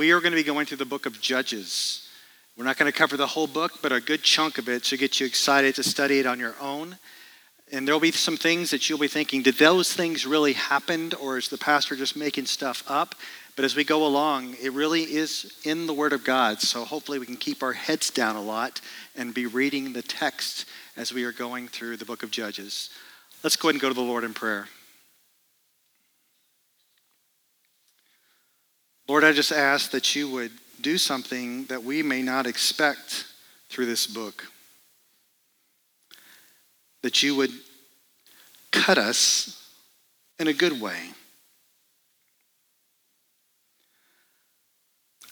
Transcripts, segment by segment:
we are going to be going through the book of Judges. We're not going to cover the whole book, but a good chunk of it to get you excited to study it on your own. And there'll be some things that you'll be thinking, did those things really happen, or is the pastor just making stuff up? But as we go along, it really is in the Word of God. So hopefully we can keep our heads down a lot and be reading the text as we are going through the book of Judges. Let's go ahead and go to the Lord in prayer. Lord, I just ask that you would do something that we may not expect through this book. That you would cut us in a good way.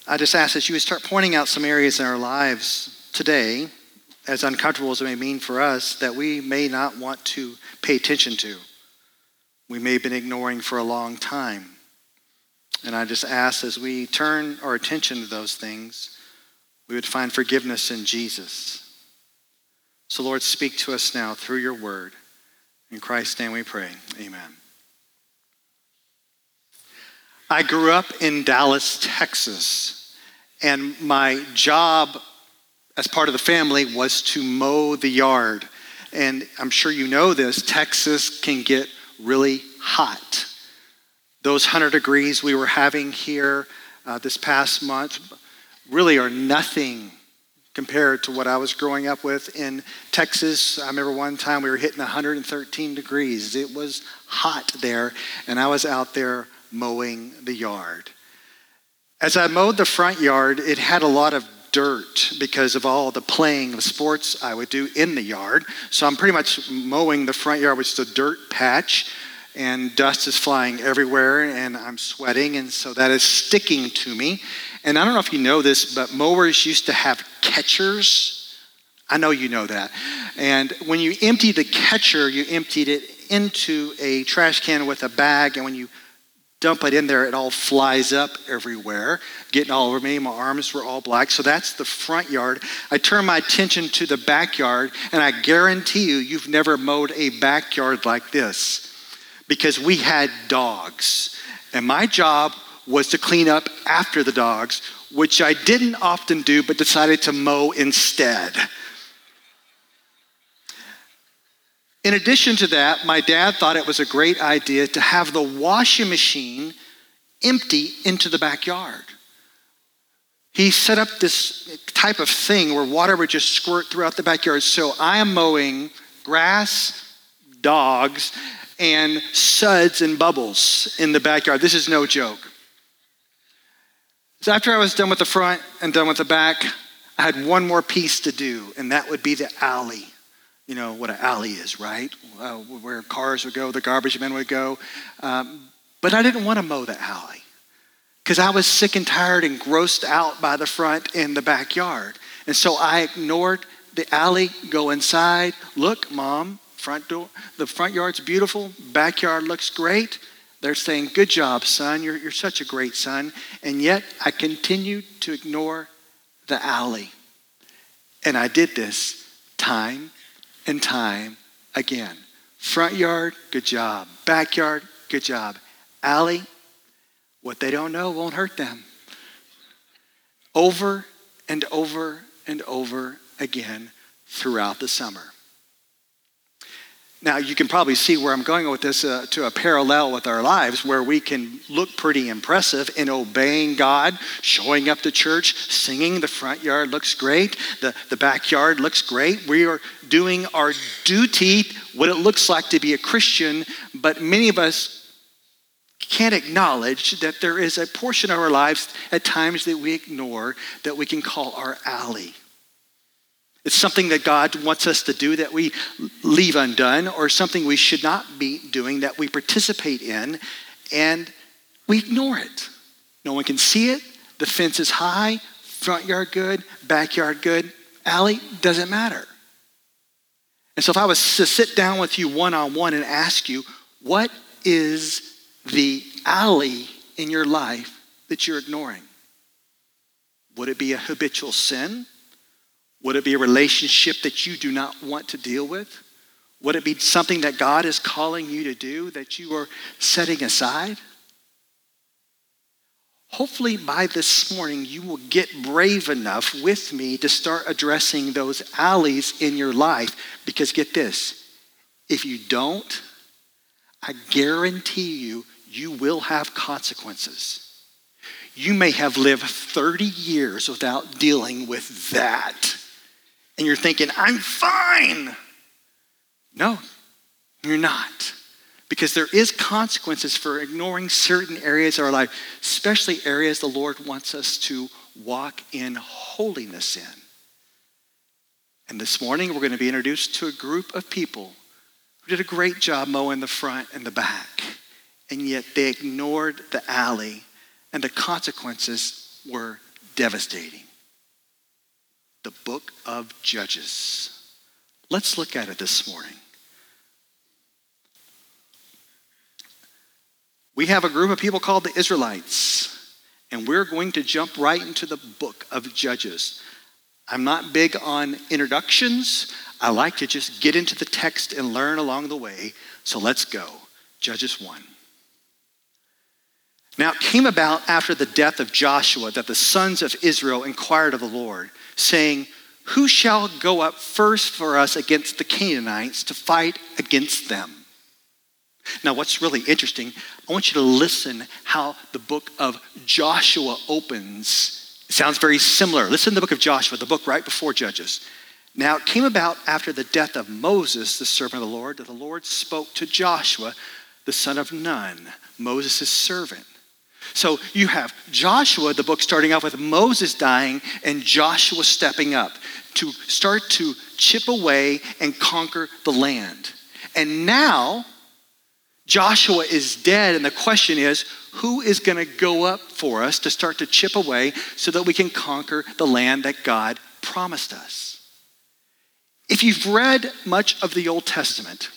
I just ask that you would start pointing out some areas in our lives today, as uncomfortable as it may mean for us, that we may not want to pay attention to. We may have been ignoring for a long time. And I just ask as we turn our attention to those things, we would find forgiveness in Jesus. So, Lord, speak to us now through your word. In Christ's name we pray. Amen. I grew up in Dallas, Texas, and my job as part of the family was to mow the yard. And I'm sure you know this, Texas can get really hot those 100 degrees we were having here uh, this past month really are nothing compared to what I was growing up with in Texas. I remember one time we were hitting 113 degrees. It was hot there, and I was out there mowing the yard. As I mowed the front yard, it had a lot of dirt because of all the playing of sports I would do in the yard. So I'm pretty much mowing the front yard, which is a dirt patch and dust is flying everywhere, and I'm sweating, and so that is sticking to me. And I don't know if you know this, but mowers used to have catchers. I know you know that. And when you empty the catcher, you emptied it into a trash can with a bag, and when you dump it in there, it all flies up everywhere, getting all over me. My arms were all black. So that's the front yard. I turn my attention to the backyard, and I guarantee you, you've never mowed a backyard like this because we had dogs. And my job was to clean up after the dogs, which I didn't often do, but decided to mow instead. In addition to that, my dad thought it was a great idea to have the washing machine empty into the backyard. He set up this type of thing where water would just squirt throughout the backyard. So I am mowing grass, dogs, and suds and bubbles in the backyard. This is no joke. So after I was done with the front and done with the back, I had one more piece to do, and that would be the alley. You know what an alley is, right? Uh, where cars would go, the garbage men would go. Um, but I didn't want to mow the alley because I was sick and tired and grossed out by the front and the backyard. And so I ignored the alley, go inside. Look, mom, Front door, the front yard's beautiful, backyard looks great. They're saying, Good job, son. You're, you're such a great son. And yet I continued to ignore the alley. And I did this time and time again. Front yard, good job. Backyard, good job. Alley, what they don't know won't hurt them. Over and over and over again throughout the summer. Now, you can probably see where I'm going with this uh, to a parallel with our lives where we can look pretty impressive in obeying God, showing up to church, singing. The front yard looks great, the, the backyard looks great. We are doing our duty, what it looks like to be a Christian, but many of us can't acknowledge that there is a portion of our lives at times that we ignore that we can call our alley. It's something that God wants us to do that we leave undone, or something we should not be doing that we participate in, and we ignore it. No one can see it. The fence is high, front yard good, backyard good, alley doesn't matter. And so, if I was to sit down with you one on one and ask you, what is the alley in your life that you're ignoring? Would it be a habitual sin? Would it be a relationship that you do not want to deal with? Would it be something that God is calling you to do that you are setting aside? hopefully by this morning you will get brave enough with me to start addressing those alleys in your life. Because get this if you don't, I guarantee you, you will have consequences. You may have lived 30 years without dealing with that. And you're thinking, I'm fine. No, you're not. Because there is consequences for ignoring certain areas of our life, especially areas the Lord wants us to walk in holiness in. And this morning, we're going to be introduced to a group of people who did a great job mowing the front and the back, and yet they ignored the alley, and the consequences were devastating. The book of Judges. Let's look at it this morning. We have a group of people called the Israelites, and we're going to jump right into the book of Judges. I'm not big on introductions. I like to just get into the text and learn along the way. So let's go. Judges 1. Now it came about after the death of Joshua that the sons of Israel inquired of the Lord, saying, Who shall go up first for us against the Canaanites to fight against them? Now, what's really interesting, I want you to listen how the book of Joshua opens. It sounds very similar. Listen to the book of Joshua, the book right before Judges. Now, it came about after the death of Moses, the servant of the Lord, that the Lord spoke to Joshua, the son of Nun, Moses' servant. So you have Joshua, the book starting off with Moses dying and Joshua stepping up to start to chip away and conquer the land. And now, Joshua is dead, and the question is who is going to go up for us to start to chip away so that we can conquer the land that God promised us? If you've read much of the Old Testament,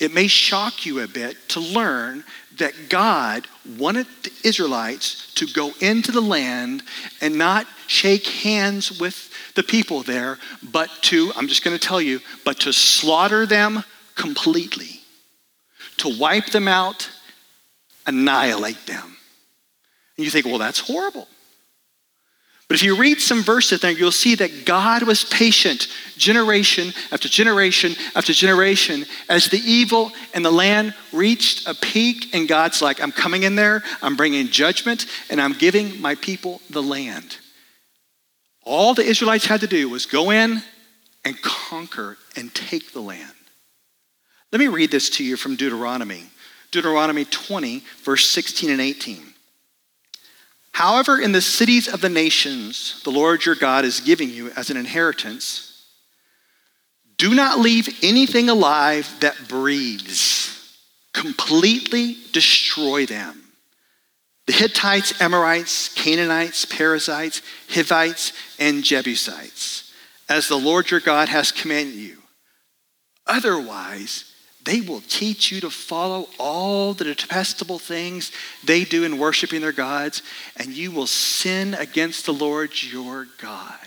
it may shock you a bit to learn that God wanted the Israelites to go into the land and not shake hands with the people there, but to, I'm just going to tell you, but to slaughter them completely to wipe them out, annihilate them. And you think, well, that's horrible. But if you read some verses there, you'll see that God was patient generation after generation after generation as the evil in the land reached a peak, and God's like, I'm coming in there, I'm bringing judgment, and I'm giving my people the land. All the Israelites had to do was go in and conquer and take the land. Let me read this to you from Deuteronomy. Deuteronomy 20, verse 16 and 18. However, in the cities of the nations the Lord your God is giving you as an inheritance, do not leave anything alive that breathes. Completely destroy them. The Hittites, Amorites, Canaanites, Perizzites, Hivites, and Jebusites, as the Lord your God has commanded you. Otherwise, they will teach you to follow all the detestable things they do in worshiping their gods, and you will sin against the Lord your God.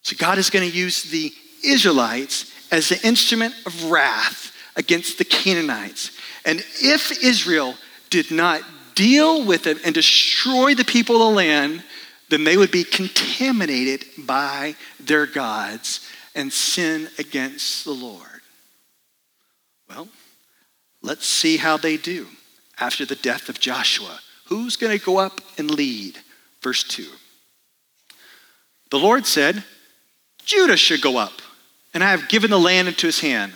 So, God is going to use the Israelites as the instrument of wrath against the Canaanites. And if Israel did not deal with it and destroy the people of the land, then they would be contaminated by their gods and sin against the Lord. Well, let's see how they do after the death of Joshua. Who's going to go up and lead? Verse 2. The Lord said, Judah should go up, and I have given the land into his hand.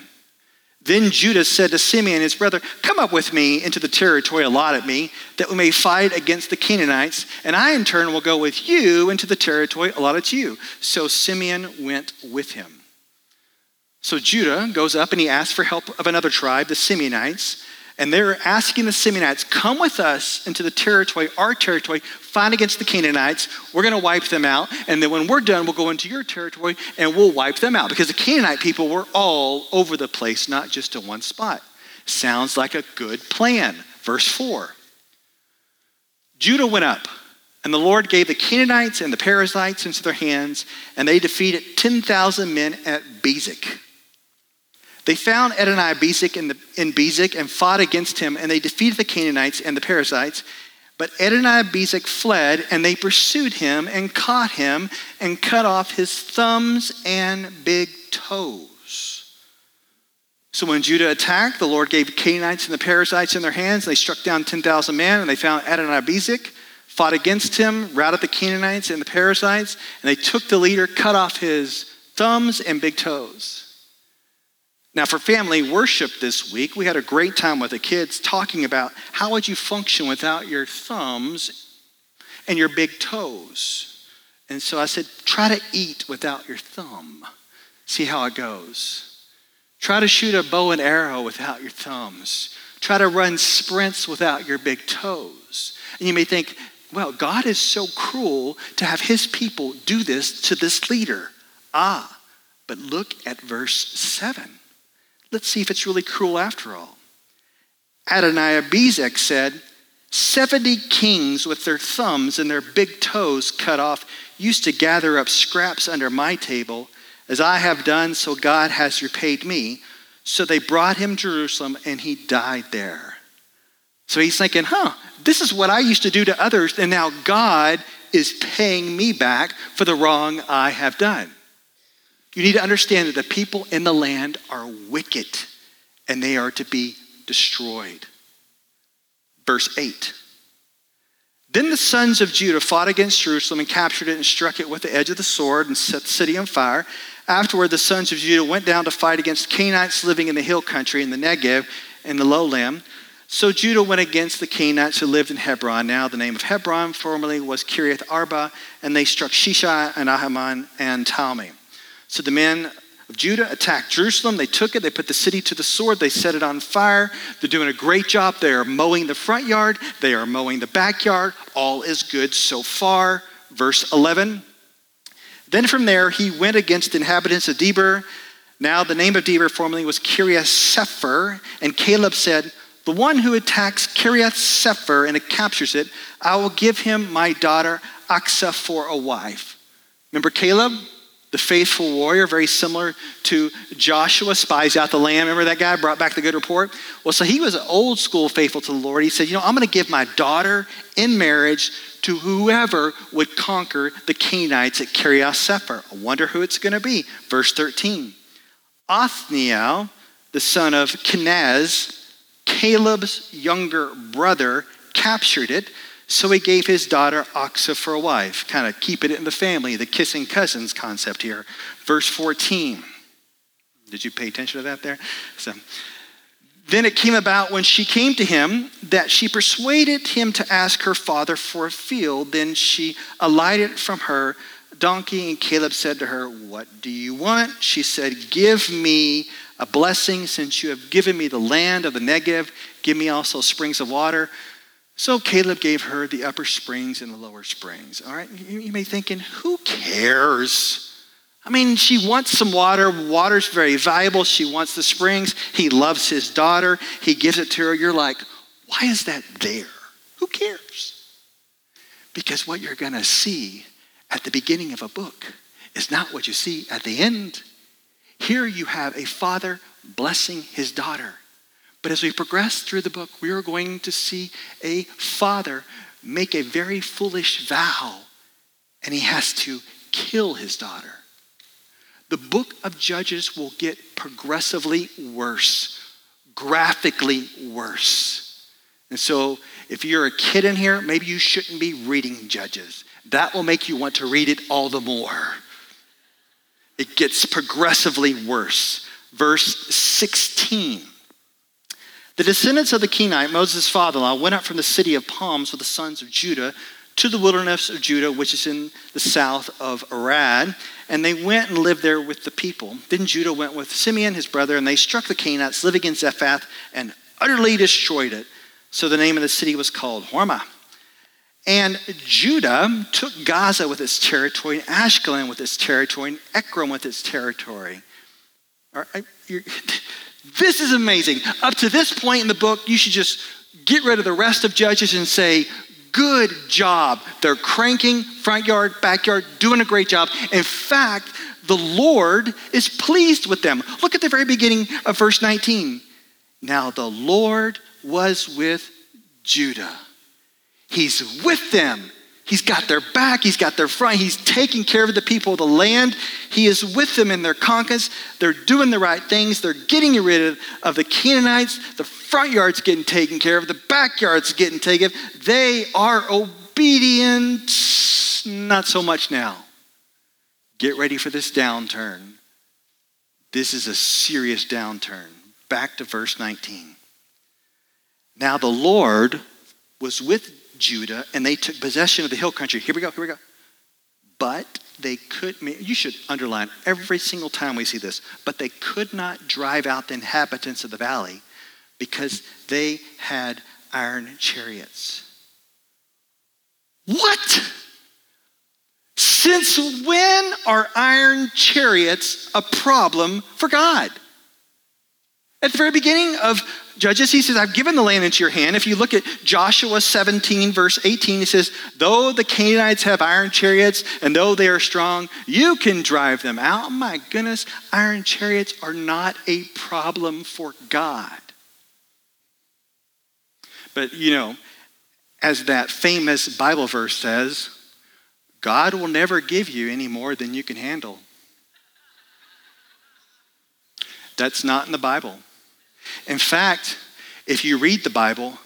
Then Judah said to Simeon, his brother, Come up with me into the territory allotted me, that we may fight against the Canaanites, and I in turn will go with you into the territory allotted to you. So Simeon went with him. So Judah goes up and he asks for help of another tribe, the Simeonites. And they're asking the Simeonites, come with us into the territory, our territory, fight against the Canaanites. We're going to wipe them out. And then when we're done, we'll go into your territory and we'll wipe them out. Because the Canaanite people were all over the place, not just in one spot. Sounds like a good plan. Verse 4 Judah went up, and the Lord gave the Canaanites and the Perizzites into their hands, and they defeated 10,000 men at Bezek. They found Adonai Bezek in, the, in Bezek and fought against him, and they defeated the Canaanites and the Perizzites. But Adonai-Bezek fled, and they pursued him and caught him and cut off his thumbs and big toes. So when Judah attacked, the Lord gave Canaanites and the Perizzites in their hands. They struck down 10,000 men, and they found Adonai-Bezek, fought against him, routed the Canaanites and the Perizzites, and they took the leader, cut off his thumbs and big toes. Now, for family worship this week, we had a great time with the kids talking about how would you function without your thumbs and your big toes. And so I said, try to eat without your thumb. See how it goes. Try to shoot a bow and arrow without your thumbs. Try to run sprints without your big toes. And you may think, well, God is so cruel to have his people do this to this leader. Ah, but look at verse 7. Let's see if it's really cruel after all. Adonai-Bezek said, 70 kings with their thumbs and their big toes cut off used to gather up scraps under my table. As I have done, so God has repaid me. So they brought him Jerusalem and he died there. So he's thinking, huh, this is what I used to do to others, and now God is paying me back for the wrong I have done. You need to understand that the people in the land are wicked and they are to be destroyed. Verse 8. Then the sons of Judah fought against Jerusalem and captured it and struck it with the edge of the sword and set the city on fire. Afterward, the sons of Judah went down to fight against Canaanites living in the hill country in the Negev and the lowland. So Judah went against the Canaanites who lived in Hebron. Now the name of Hebron formerly was Kiriath Arba, and they struck Sheshai and Ahiman and Talmai. So the men of Judah attacked Jerusalem. They took it. They put the city to the sword. They set it on fire. They're doing a great job. They are mowing the front yard. They are mowing the backyard. All is good so far. Verse 11. Then from there he went against the inhabitants of Debir. Now the name of Debir formerly was Kiriath Sefer. And Caleb said, The one who attacks Kiriath Sefer and captures it, I will give him my daughter Achsah for a wife. Remember Caleb? The faithful warrior, very similar to Joshua, spies out the land. Remember that guy brought back the good report? Well, so he was old school faithful to the Lord. He said, You know, I'm going to give my daughter in marriage to whoever would conquer the Canaanites at Kiriath Sefer. I wonder who it's going to be. Verse 13. Othniel, the son of Kenaz, Caleb's younger brother, captured it so he gave his daughter Achsah for a wife. Kind of keep it in the family, the kissing cousins concept here. Verse 14. Did you pay attention to that there? So, then it came about when she came to him that she persuaded him to ask her father for a field. Then she alighted from her donkey, and Caleb said to her, What do you want? She said, Give me a blessing since you have given me the land of the Negev. Give me also springs of water. So Caleb gave her the upper springs and the lower springs. All right, you, you may be thinking, who cares? I mean, she wants some water. Water's very valuable. She wants the springs. He loves his daughter. He gives it to her. You're like, why is that there? Who cares? Because what you're going to see at the beginning of a book is not what you see at the end. Here you have a father blessing his daughter. But as we progress through the book, we are going to see a father make a very foolish vow, and he has to kill his daughter. The book of Judges will get progressively worse, graphically worse. And so, if you're a kid in here, maybe you shouldn't be reading Judges. That will make you want to read it all the more. It gets progressively worse. Verse 16. The descendants of the Kenite, Moses' father in law, went up from the city of palms with the sons of Judah to the wilderness of Judah, which is in the south of Arad. And they went and lived there with the people. Then Judah went with Simeon, his brother, and they struck the Canaanites living in Zephath and utterly destroyed it. So the name of the city was called Hormah. And Judah took Gaza with its territory, and Ashkelon with its territory, and Ekron with its territory. All right, This is amazing. Up to this point in the book, you should just get rid of the rest of Judges and say, Good job. They're cranking, front yard, backyard, doing a great job. In fact, the Lord is pleased with them. Look at the very beginning of verse 19. Now the Lord was with Judah. He's with them. He's got their back, he's got their front, he's taking care of the people of the land. He is with them in their conquest. They're doing the right things. They're getting rid of, of the Canaanites. The front yard's getting taken care of, the backyard's getting taken. They are obedient. Not so much now. Get ready for this downturn. This is a serious downturn. Back to verse 19. Now the Lord was with Judah and they took possession of the hill country. Here we go, here we go. But they could, you should underline every single time we see this, but they could not drive out the inhabitants of the valley because they had iron chariots. What? Since when are iron chariots a problem for God? At the very beginning of Judges, he says, I've given the land into your hand. If you look at Joshua 17, verse 18, he says, Though the Canaanites have iron chariots and though they are strong, you can drive them out. My goodness, iron chariots are not a problem for God. But you know, as that famous Bible verse says, God will never give you any more than you can handle. That's not in the Bible. In fact, if you read the Bible,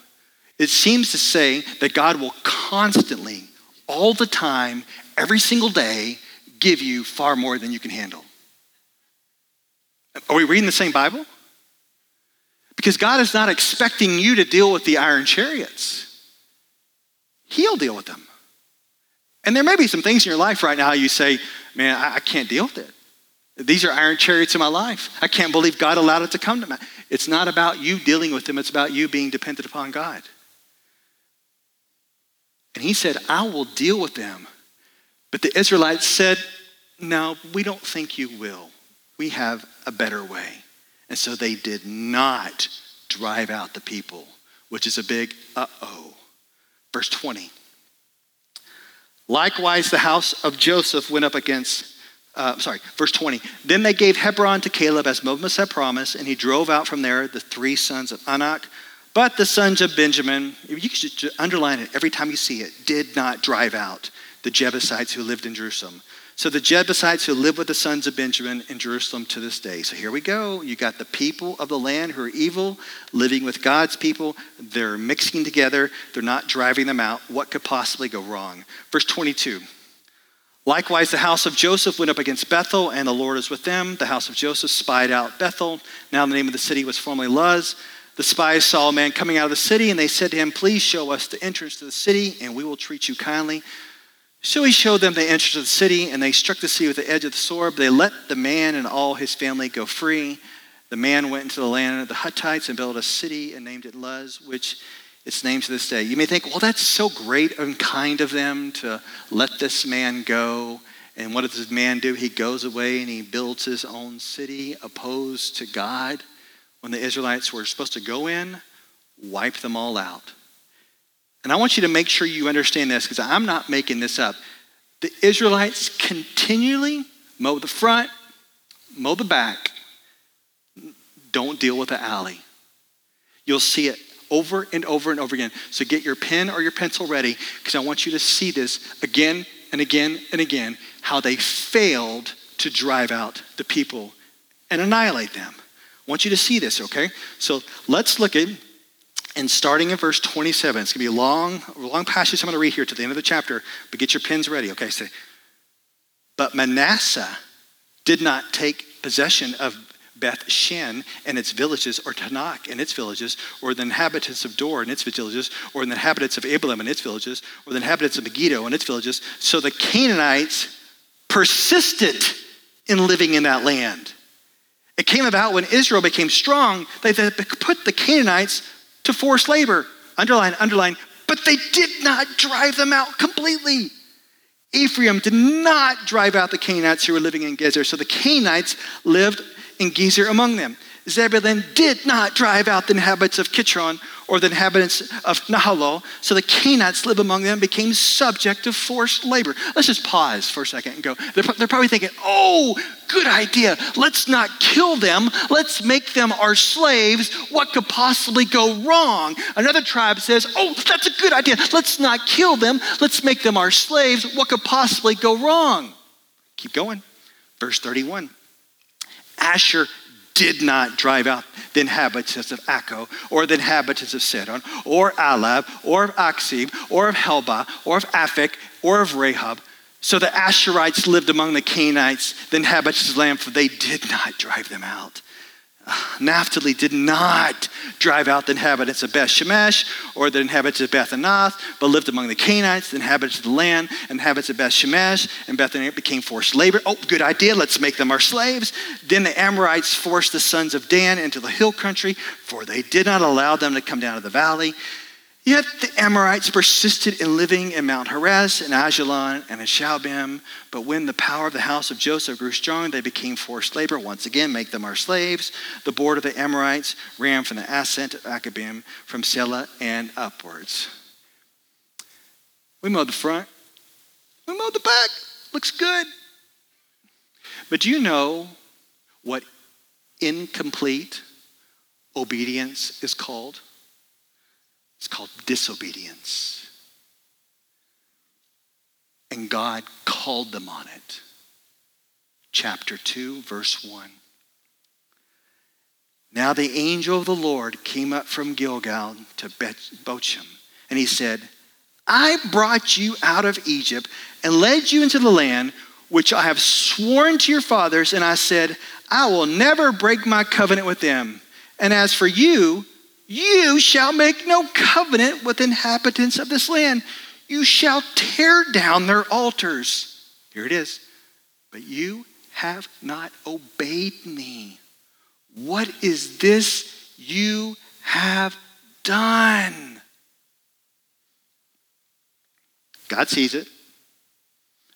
it seems to say that God will constantly, all the time, every single day, give you far more than you can handle. Are we reading the same Bible? Because God is not expecting you to deal with the iron chariots. He'll deal with them. And there may be some things in your life right now you say, man, I, can't deal with it. These are iron chariots in my life. I can't believe God allowed it to come to me. It's not about you dealing with them, it's about you being dependent upon God. And he said, I will deal with them. But the Israelites said, No, we don't think you will. We have a better way. And so they did not drive out the people, which is a big uh oh. Verse 20. Likewise, the house of Joseph went up against uh, sorry, verse 20. Then they gave Hebron to Caleb as Moses had promised, and he drove out from there the three sons of Anak. But the sons of Benjamin, you should underline it every time you see it, did not drive out the Jebusites who lived in Jerusalem. So the Jebusites who live with the sons of Benjamin in Jerusalem to this day. So here we go. You got the people of the land who are evil living with God's people. They're mixing together. They're not driving them out. What could possibly go wrong? Verse 22. Likewise, the house of Joseph went up against Bethel, and the Lord is with them. The house of Joseph spied out Bethel. Now the name of the city was formerly Luz. The spies saw a man coming out of the city, and they said to him, Please show us the entrance to the city, and we will treat you kindly. So he showed them the entrance of the city, and they struck the city with the edge of the sword. They let the man and all his family go free. The man went into the land of the Hittites and built a city and named it Luz, which its name to this day. You may think, well, that's so great and kind of them to let this man go. And what does this man do? He goes away and he builds his own city opposed to God. When the Israelites were supposed to go in, wipe them all out. And I want you to make sure you understand this because I'm not making this up. The Israelites continually mow the front, mow the back, don't deal with the alley. You'll see it over and over and over again. So get your pen or your pencil ready because I want you to see this again and again and again how they failed to drive out the people and annihilate them. I want you to see this, okay? So let's look at and starting in verse 27. It's going to be a long, long passage I'm going to read here to the end of the chapter, but get your pens ready, okay? Say, but Manasseh did not take possession of Beth Shan and its villages, or Taanach and its villages, or the inhabitants of Dor and its villages, or the inhabitants of Ibleam and its villages, or the inhabitants of Megiddo and its villages. So the Canaanites persisted in living in that land. It came about when Israel became strong, they put the Canaanites to forced labor. Underline, underline, but they did not drive them out completely. Ephraim did not drive out the Canaanites who were living in Gezer. So the Canaanites lived in Gezer among them. Zebulun did not drive out the inhabitants of Kitron or the inhabitants of Nahalol, so the Canaanites live among them became subject to forced labor. Let's just pause for a second and go. They're, they're probably thinking, oh, good idea. Let's not kill them. Let's make them our slaves. What could possibly go wrong? Another tribe says, oh, that's a good idea. Let's not kill them. Let's make them our slaves. What could possibly go wrong? Keep going. Verse 31. Asher did not drive out the inhabitants of Akko, or the inhabitants of Sidon, or Ahlab, or of Akzib, or of Helba, or of Aphek, or of Rehob. So the Asherites lived among the Canaanites, the inhabitants of the land, for they did not drive them out. Naphtali did not drive out the inhabitants of Beth Shemesh or the inhabitants of Beth Anath, but lived among the Canaanites, the inhabitants of the land, and inhabitants of Beth Shemesh, and Beth Anath became forced labor. Oh, good idea, let's make them our slaves. Then the Amorites forced the sons of Dan into the hill country, for they did not allow them to come down to the valley. Yet the Amorites persisted in living in Mount Heres and Ajalon and in Shaalbim. But when the power of the house of Joseph grew strong, they became forced labor. Once again, make them our slaves. The border of the Amorites ran from the ascent of Akrabbim, from Selah and upwards. We mowed the front. We mowed the back. Looks good. But do you know what incomplete obedience is called? It's called disobedience. And God called them on it. Chapter 2, verse 1. Now the angel of the Lord came up from Gilgal to Bochim, and he said, I brought you out of Egypt and led you into the land which I have sworn to your fathers, and I said, I will never break my covenant with them. And as for you, you shall make no covenant with inhabitants of this land. You shall tear down their altars. Here it is. But you have not obeyed me. What is this you have done? God sees it.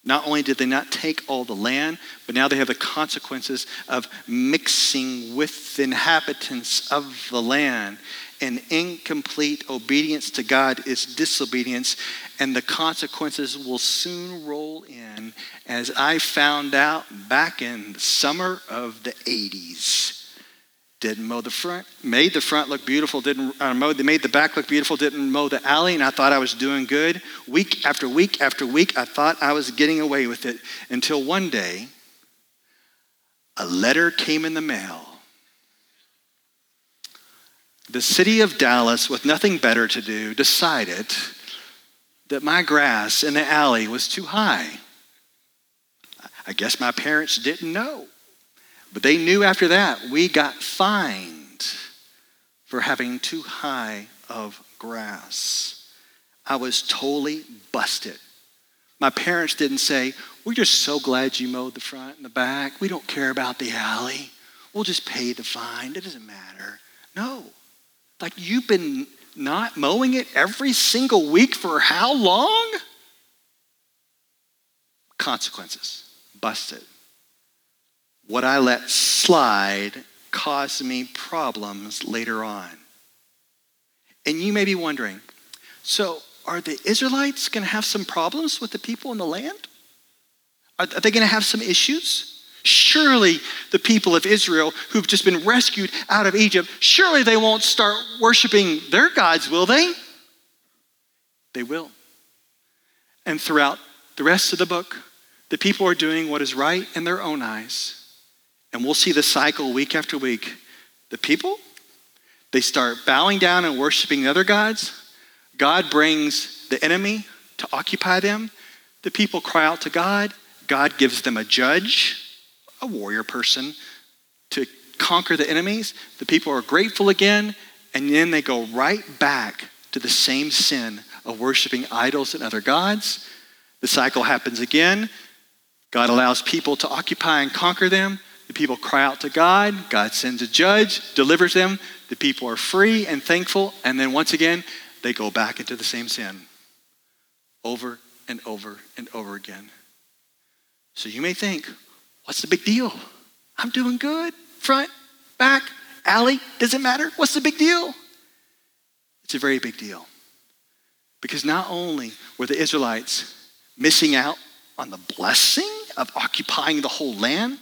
Not only did they not take all the land, but now they have the consequences of mixing with the inhabitants of the land and incomplete obedience to God is disobedience, and the consequences will soon roll in, as I found out back in the summer of the 80s. Didn't mow the front, made the front look beautiful, didn't uh, mow, made the back look beautiful, didn't mow the alley, and I thought I was doing good. Week after week after week, I thought I was getting away with it until one day, a letter came in the mail the city of Dallas, with nothing better to do, decided that my grass in the alley was too high. I guess my parents didn't know. But they knew after that we got fined for having too high of grass. I was totally busted. My parents didn't say, We're just so glad you mowed the front and the back. We don't care about the alley. We'll just pay the fine. It doesn't matter. No. Like you've been not mowing it every single week for how long? Consequences. Busted. What I let slide caused me problems later on. And you may be wondering so, are the Israelites going to have some problems with the people in the land? Are, they going to have some issues? Surely the people of Israel who've just been rescued out of Egypt, surely they won't start worshiping their gods, will they? They will. And throughout the rest of the book, the people are doing what is right in their own eyes. And we'll see the cycle week after week. The people, they start bowing down and worshiping the other gods. God brings the enemy to occupy them. The people cry out to God. God gives them a judge a warrior person to conquer the enemies. The people are grateful again, and then they go right back to the same sin of worshiping idols and other gods. The cycle happens again. God allows people to occupy and conquer them. The people cry out to God. God sends a judge, delivers them. The people are free and thankful. And then once again, they go back into the same sin over and over and over again. So you may think, What's the big deal? I'm doing good. Front, back, alley? Does it matter? What's the big deal? It's a very big deal. Because not only were the Israelites missing out on the blessing of occupying the whole land,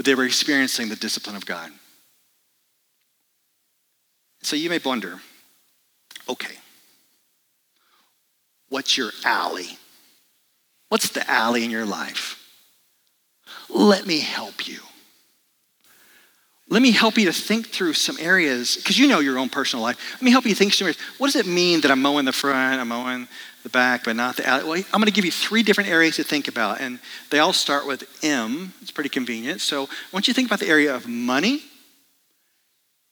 but they were experiencing the discipline of God. So you may wonder okay, what's your alley? What's the alley in your life? Let me help you. Let me help you to think through some areas, because you know your own personal life. Let me help you think some areas. What does it mean that I'm mowing the front, I'm mowing the back, but not the alley? Well, I'm going to give you three different areas to think about, and they all start with M. It's pretty convenient. So I want you to think about the area of money,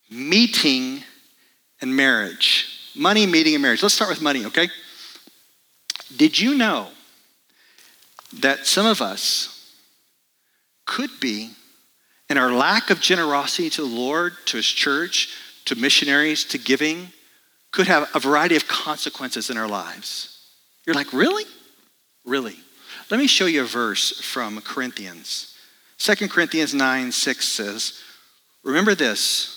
meeting, and marriage. Money, meeting, and marriage. Let's start with money, okay? Did you know that some of us could be and our lack of generosity to the Lord, to His church, to missionaries, to giving, could have a variety of consequences in our lives. You're like, really? Really? Let me show you a verse from Corinthians. 2 Corinthians 9 6 says, Remember this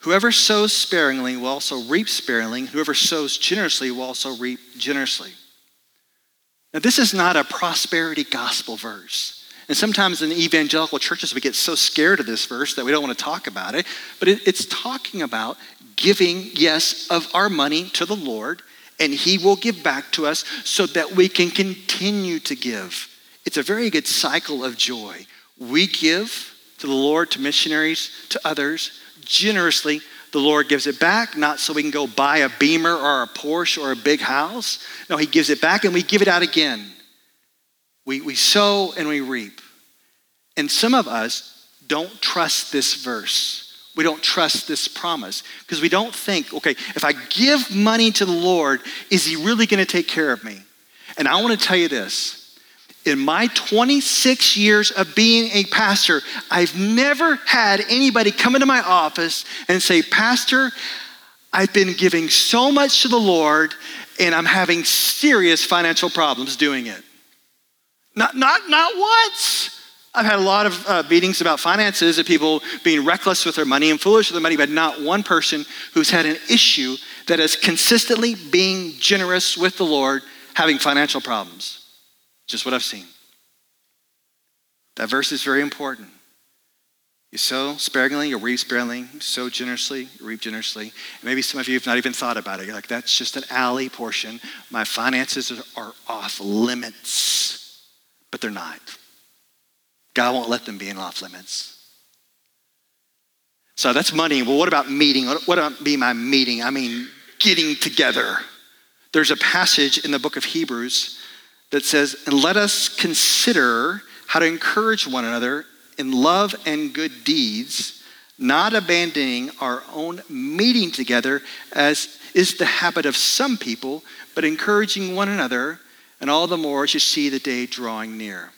whoever sows sparingly will also reap sparingly, whoever sows generously will also reap generously. Now, this is not a prosperity gospel verse. And sometimes in evangelical churches, we get so scared of this verse that we don't want to talk about it. But it, it's talking about giving, yes, of our money to the Lord, and He will give back to us so that we can continue to give. It's a very good cycle of joy. We give to the Lord, to missionaries, to others generously. The Lord gives it back, not so we can go buy a beamer or a Porsche or a big house. No, He gives it back and we give it out again. We, we sow and we reap. And some of us don't trust this verse. We don't trust this promise because we don't think, okay, if I give money to the Lord, is He really going to take care of me? And I want to tell you this. In my 26 years of being a pastor, I've never had anybody come into my office and say, Pastor, I've been giving so much to the Lord and I'm having serious financial problems doing it. Not, not, not once. I've had a lot of uh, meetings about finances of people being reckless with their money and foolish with their money, but not one person who's had an issue that is consistently being generous with the Lord having financial problems. Just what I've seen. That verse is very important. You sow sparingly, you reap sparingly. You sow generously, you reap generously. And maybe some of you have not even thought about it. You're like, that's just an alley portion. My finances are off limits but they're not. God won't let them be in off limits. So that's money. Well, what about meeting? What about be my meeting? I mean, getting together. There's a passage in the book of Hebrews that says, and let us consider how to encourage one another in love and good deeds, not abandoning our own meeting together, as is the habit of some people, but encouraging one another and all the more as you see the day drawing near.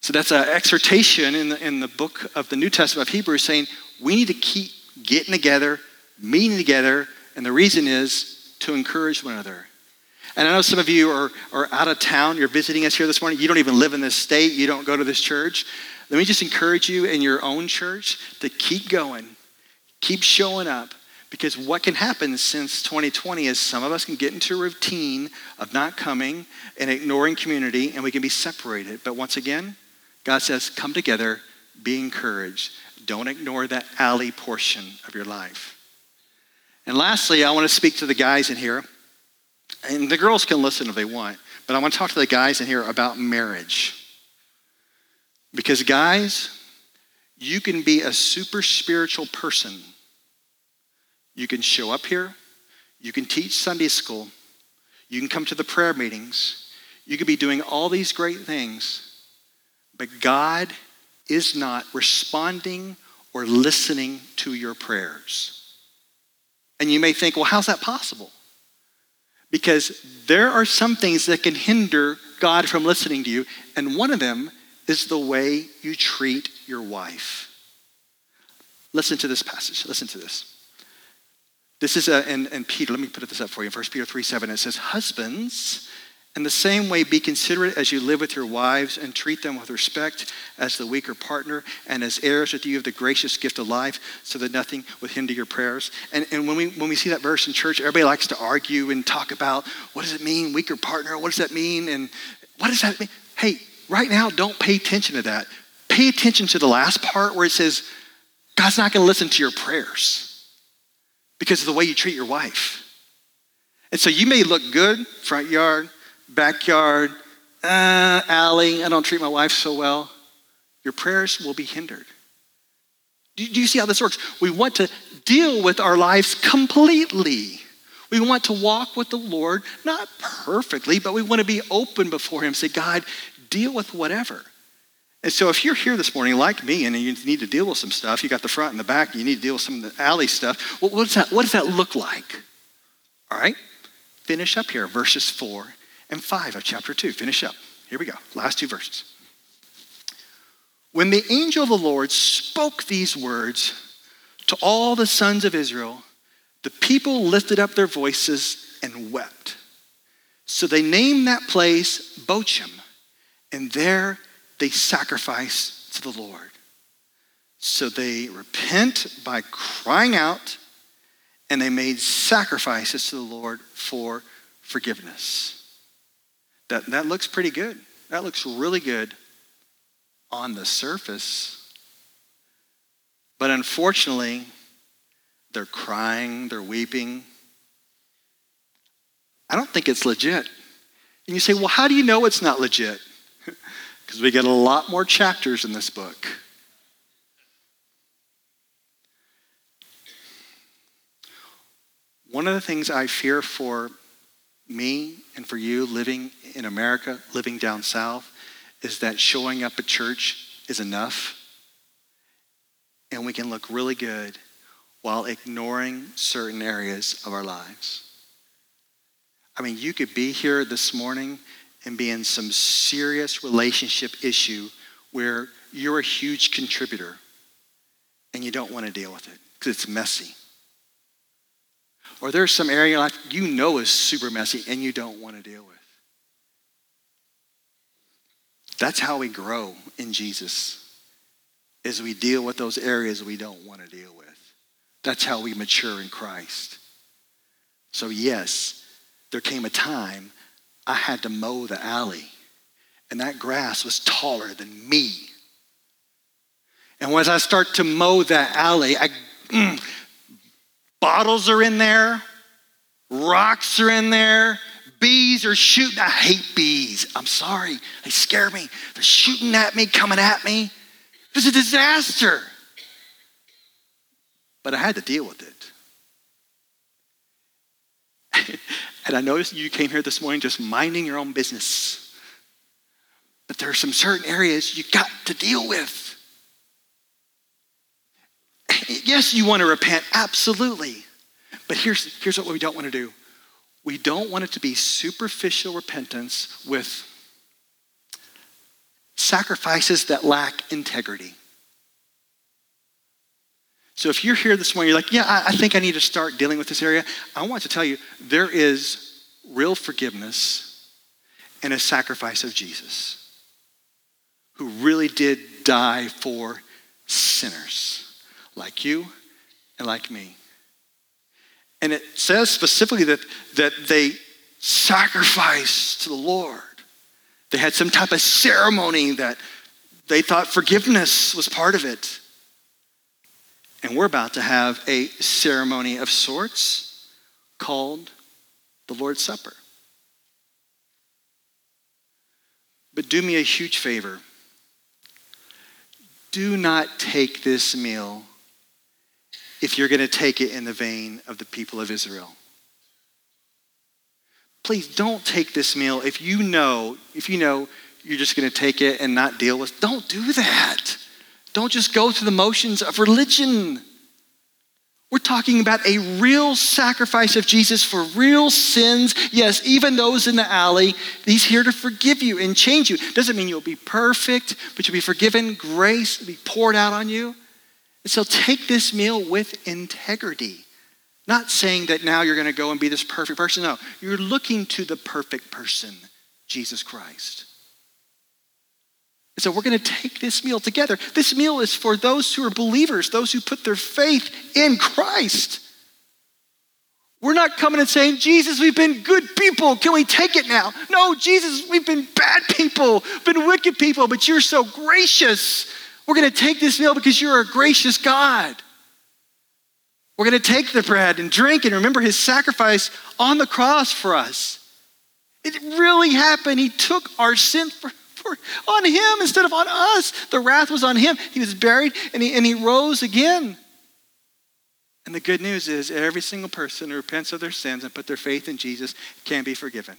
So that's an exhortation in the, in the book of the New Testament of Hebrews saying we need to keep getting together, meeting together, and the reason is to encourage one another. And I know some of you are, are out of town, you're visiting us here this morning, you don't even live in this state, you don't go to this church. Let me just encourage you in your own church to keep going, keep showing up, because what can happen since 2020 is some of us can get into a routine of not coming and ignoring community, and we can be separated. But once again, God says, come together, be encouraged. Don't ignore that alley portion of your life. And lastly, I want to speak to the guys in here. And the girls can listen if they want, but I want to talk to the guys in here about marriage. Because, guys, you can be a super spiritual person you can show up here. You can teach Sunday school. You can come to the prayer meetings. You could be doing all these great things. But God is not responding or listening to your prayers. And you may think, well, how's that possible? Because there are some things that can hinder God from listening to you, and one of them is the way you treat your wife. Listen to this passage. Listen to this. This is, a, and, and Peter, let me put this up for you. 1 Peter 3 7, it says, Husbands, In the same way, be considerate as you live with your wives and treat them with respect as the weaker partner and as heirs with you of the gracious gift of life, so that nothing would hinder your prayers. And, and when, we, when we see that verse in church, everybody likes to argue and talk about what does it mean, weaker partner? What does that mean? And what does that mean? Hey, right now, don't pay attention to that. Pay attention to the last part where it says, God's not going to listen to your prayers because of the way you treat your wife. And so you may look good, front yard, backyard, uh, alley, I don't treat my wife so well. Your prayers will be hindered. Do you see how this works? We want to deal with our lives completely. We want to walk with the Lord, not perfectly, but we want to be open before Him. Say, God, deal with whatever. And so if you're here this morning like me and you need to deal with some stuff, you got the front and the back, you need to deal with some of the alley stuff, well, what, does that, what does that look like? All right? Finish up here, verses 4 and 5 of chapter 2. Finish up. Here we go. Last two verses. When the angel of the Lord spoke these words to all the sons of Israel, the people lifted up their voices and wept. So they named that place Bochim, and there they sacrifice to the Lord. So they repent by crying out, and they made sacrifices to the Lord for forgiveness. That, that looks pretty good. That looks really good on the surface. But unfortunately, they're crying, they're weeping. I don't think it's legit. And you say, well, how do you know it's not legit? Because we get a lot more chapters in this book. One of the things I fear for me and for you living in America, living down south, is that showing up at church is enough and we can look really good while ignoring certain areas of our lives. I mean, you could be here this morning and be in some serious relationship issue where you're a huge contributor and you don't want to deal with it because it's messy. Or there's some area like you know is super messy and you don't want to deal with. That's how we grow in Jesus. Is we deal with those areas we don't want to deal with. That's how we mature in Christ. So yes, there came a time I had to mow the alley, and that grass was taller than me. And as I start to mow that alley, I, mm, bottles are in there, rocks are in there, bees are shooting. I hate bees. I'm sorry, they scare me. They're shooting at me, coming at me. It was a disaster. But I had to deal with it. And I noticed you came here this morning just minding your own business. But there are some certain areas you got to deal with. Yes, you want to repent, absolutely. But here's, here's what we don't want to do we don't want it to be superficial repentance with sacrifices that lack integrity. So if you're here this morning, you're like, yeah, I, I think I need to start dealing with this area. I want to tell you there is real forgiveness and a sacrifice of Jesus, who really did die for sinners like you and like me. And it says specifically that, that they sacrificed to the Lord. They had some type of ceremony that they thought forgiveness was part of it. And we're about to have a ceremony of sorts called the Lord's Supper. But do me a huge favor. Do not take this meal if you're going to take it in the vein of the people of Israel. Please don't take this meal if you know, if you know you're just going to take it and not deal with. Don't do that. Don't just go through the motions of religion. We're talking about a real sacrifice of Jesus for real sins. Yes, even those in the alley. He's here to forgive you and change you. Doesn't mean you'll be perfect, but you'll be forgiven. Grace will be poured out on you. And so take this meal with integrity. Not saying that now you're going to go and be this perfect person. No, you're looking to the perfect person, Jesus Christ. So we're going to take this meal together. This meal is for those who are believers, those who put their faith in Christ. We're not coming and saying, Jesus, we've been good people. Can we take it now? No, Jesus, we've been bad people, been wicked people, but you're so gracious. We're going to take this meal because you're a gracious God. We're going to take the bread and drink and remember his sacrifice on the cross for us. It really happened. He took our sin for, for, on him instead of on us. The wrath was on him. He was buried and he, and he rose again. And the good news is every single person who repents of their sins and put their faith in Jesus can be forgiven.